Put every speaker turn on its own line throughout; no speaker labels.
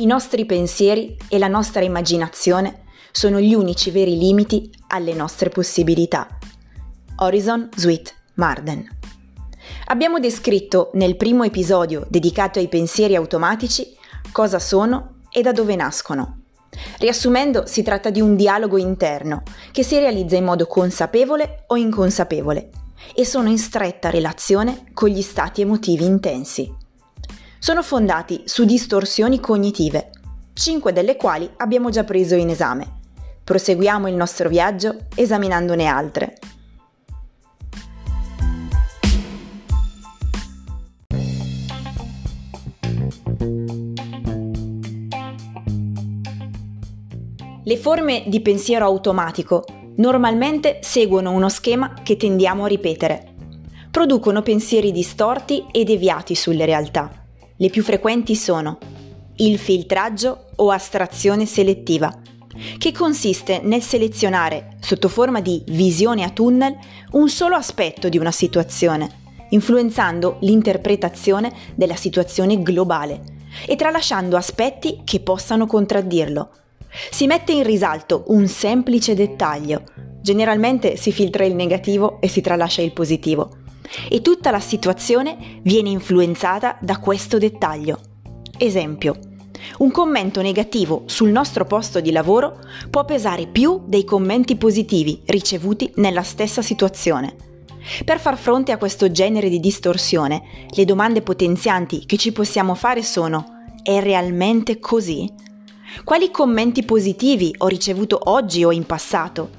I nostri pensieri e la nostra immaginazione sono gli unici veri limiti alle nostre possibilità. Horizon Sweet Marden. Abbiamo descritto nel primo episodio dedicato ai pensieri automatici cosa sono e da dove nascono. Riassumendo, si tratta di un dialogo interno che si realizza in modo consapevole o inconsapevole e sono in stretta relazione con gli stati emotivi intensi. Sono fondati su distorsioni cognitive, cinque delle quali abbiamo già preso in esame. Proseguiamo il nostro viaggio esaminandone altre. Le forme di pensiero automatico normalmente seguono uno schema che tendiamo a ripetere. Producono pensieri distorti e deviati sulle realtà. Le più frequenti sono il filtraggio o astrazione selettiva, che consiste nel selezionare, sotto forma di visione a tunnel, un solo aspetto di una situazione, influenzando l'interpretazione della situazione globale e tralasciando aspetti che possano contraddirlo. Si mette in risalto un semplice dettaglio. Generalmente si filtra il negativo e si tralascia il positivo. E tutta la situazione viene influenzata da questo dettaglio. Esempio. Un commento negativo sul nostro posto di lavoro può pesare più dei commenti positivi ricevuti nella stessa situazione. Per far fronte a questo genere di distorsione, le domande potenzianti che ci possiamo fare sono è realmente così? Quali commenti positivi ho ricevuto oggi o in passato?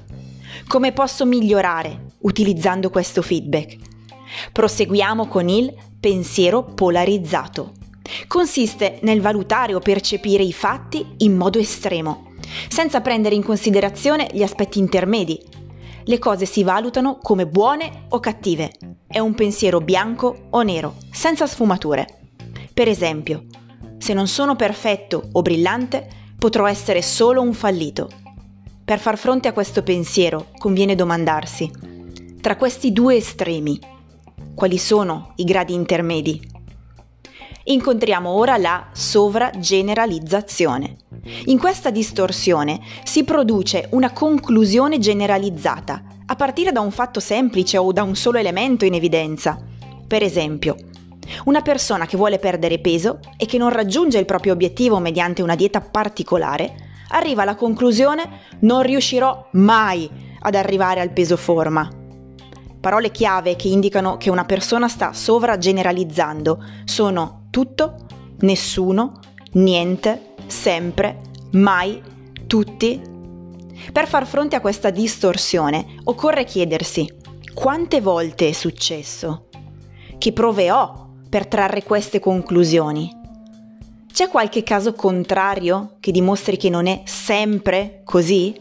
Come posso migliorare utilizzando questo feedback? Proseguiamo con il pensiero polarizzato. Consiste nel valutare o percepire i fatti in modo estremo, senza prendere in considerazione gli aspetti intermedi. Le cose si valutano come buone o cattive. È un pensiero bianco o nero, senza sfumature. Per esempio, se non sono perfetto o brillante, potrò essere solo un fallito. Per far fronte a questo pensiero conviene domandarsi, tra questi due estremi, quali sono i gradi intermedi? Incontriamo ora la sovrageneralizzazione. In questa distorsione si produce una conclusione generalizzata, a partire da un fatto semplice o da un solo elemento in evidenza. Per esempio, una persona che vuole perdere peso e che non raggiunge il proprio obiettivo mediante una dieta particolare arriva alla conclusione non riuscirò mai ad arrivare al peso forma. Parole chiave che indicano che una persona sta sovrageneralizzando sono tutto, nessuno, niente, sempre, mai, tutti. Per far fronte a questa distorsione occorre chiedersi quante volte è successo? Che prove ho per trarre queste conclusioni? C'è qualche caso contrario che dimostri che non è sempre così?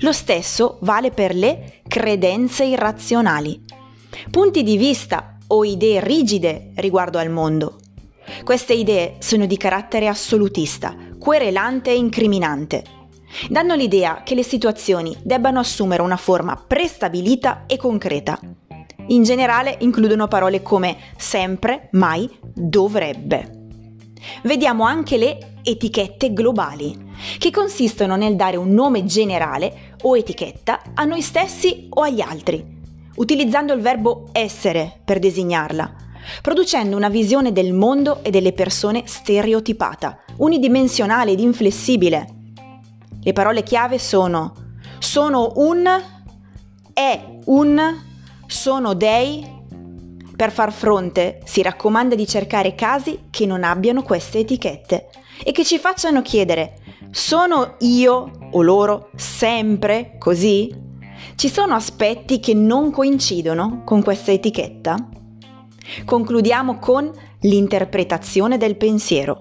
Lo stesso vale per le credenze irrazionali, punti di vista o idee rigide riguardo al mondo. Queste idee sono di carattere assolutista, querelante e incriminante. Danno l'idea che le situazioni debbano assumere una forma prestabilita e concreta. In generale includono parole come sempre, mai, dovrebbe. Vediamo anche le etichette globali, che consistono nel dare un nome generale o etichetta a noi stessi o agli altri, utilizzando il verbo essere per designarla, producendo una visione del mondo e delle persone stereotipata, unidimensionale ed inflessibile. Le parole chiave sono sono un, è un, sono dei... Per far fronte si raccomanda di cercare casi che non abbiano queste etichette e che ci facciano chiedere sono io o loro sempre così? Ci sono aspetti che non coincidono con questa etichetta? Concludiamo con l'interpretazione del pensiero.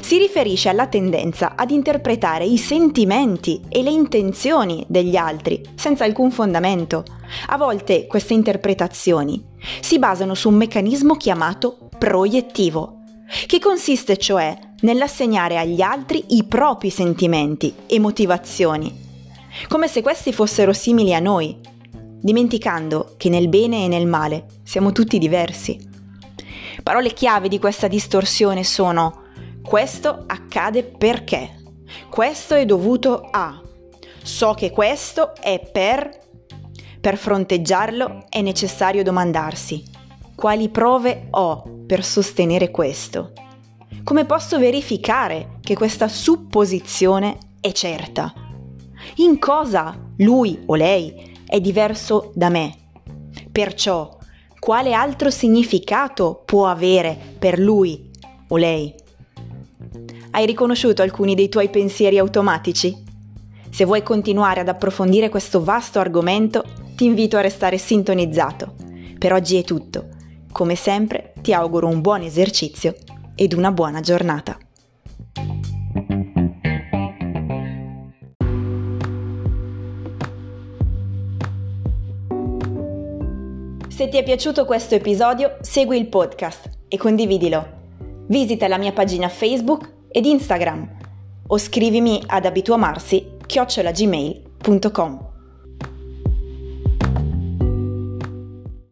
Si riferisce alla tendenza ad interpretare i sentimenti e le intenzioni degli altri senza alcun fondamento. A volte queste interpretazioni si basano su un meccanismo chiamato proiettivo, che consiste cioè nell'assegnare agli altri i propri sentimenti e motivazioni, come se questi fossero simili a noi, dimenticando che nel bene e nel male siamo tutti diversi. Parole chiave di questa distorsione sono questo accade perché. Questo è dovuto a. So che questo è per... Per fronteggiarlo è necessario domandarsi quali prove ho per sostenere questo. Come posso verificare che questa supposizione è certa? In cosa lui o lei è diverso da me? Perciò, quale altro significato può avere per lui o lei? Hai riconosciuto alcuni dei tuoi pensieri automatici? Se vuoi continuare ad approfondire questo vasto argomento, ti invito a restare sintonizzato. Per oggi è tutto. Come sempre, ti auguro un buon esercizio ed una buona giornata. Se ti è piaciuto questo episodio, segui il podcast e condividilo. Visita la mia pagina Facebook ed Instagram o scrivimi ad abituamarsi chiocciolagmail.com.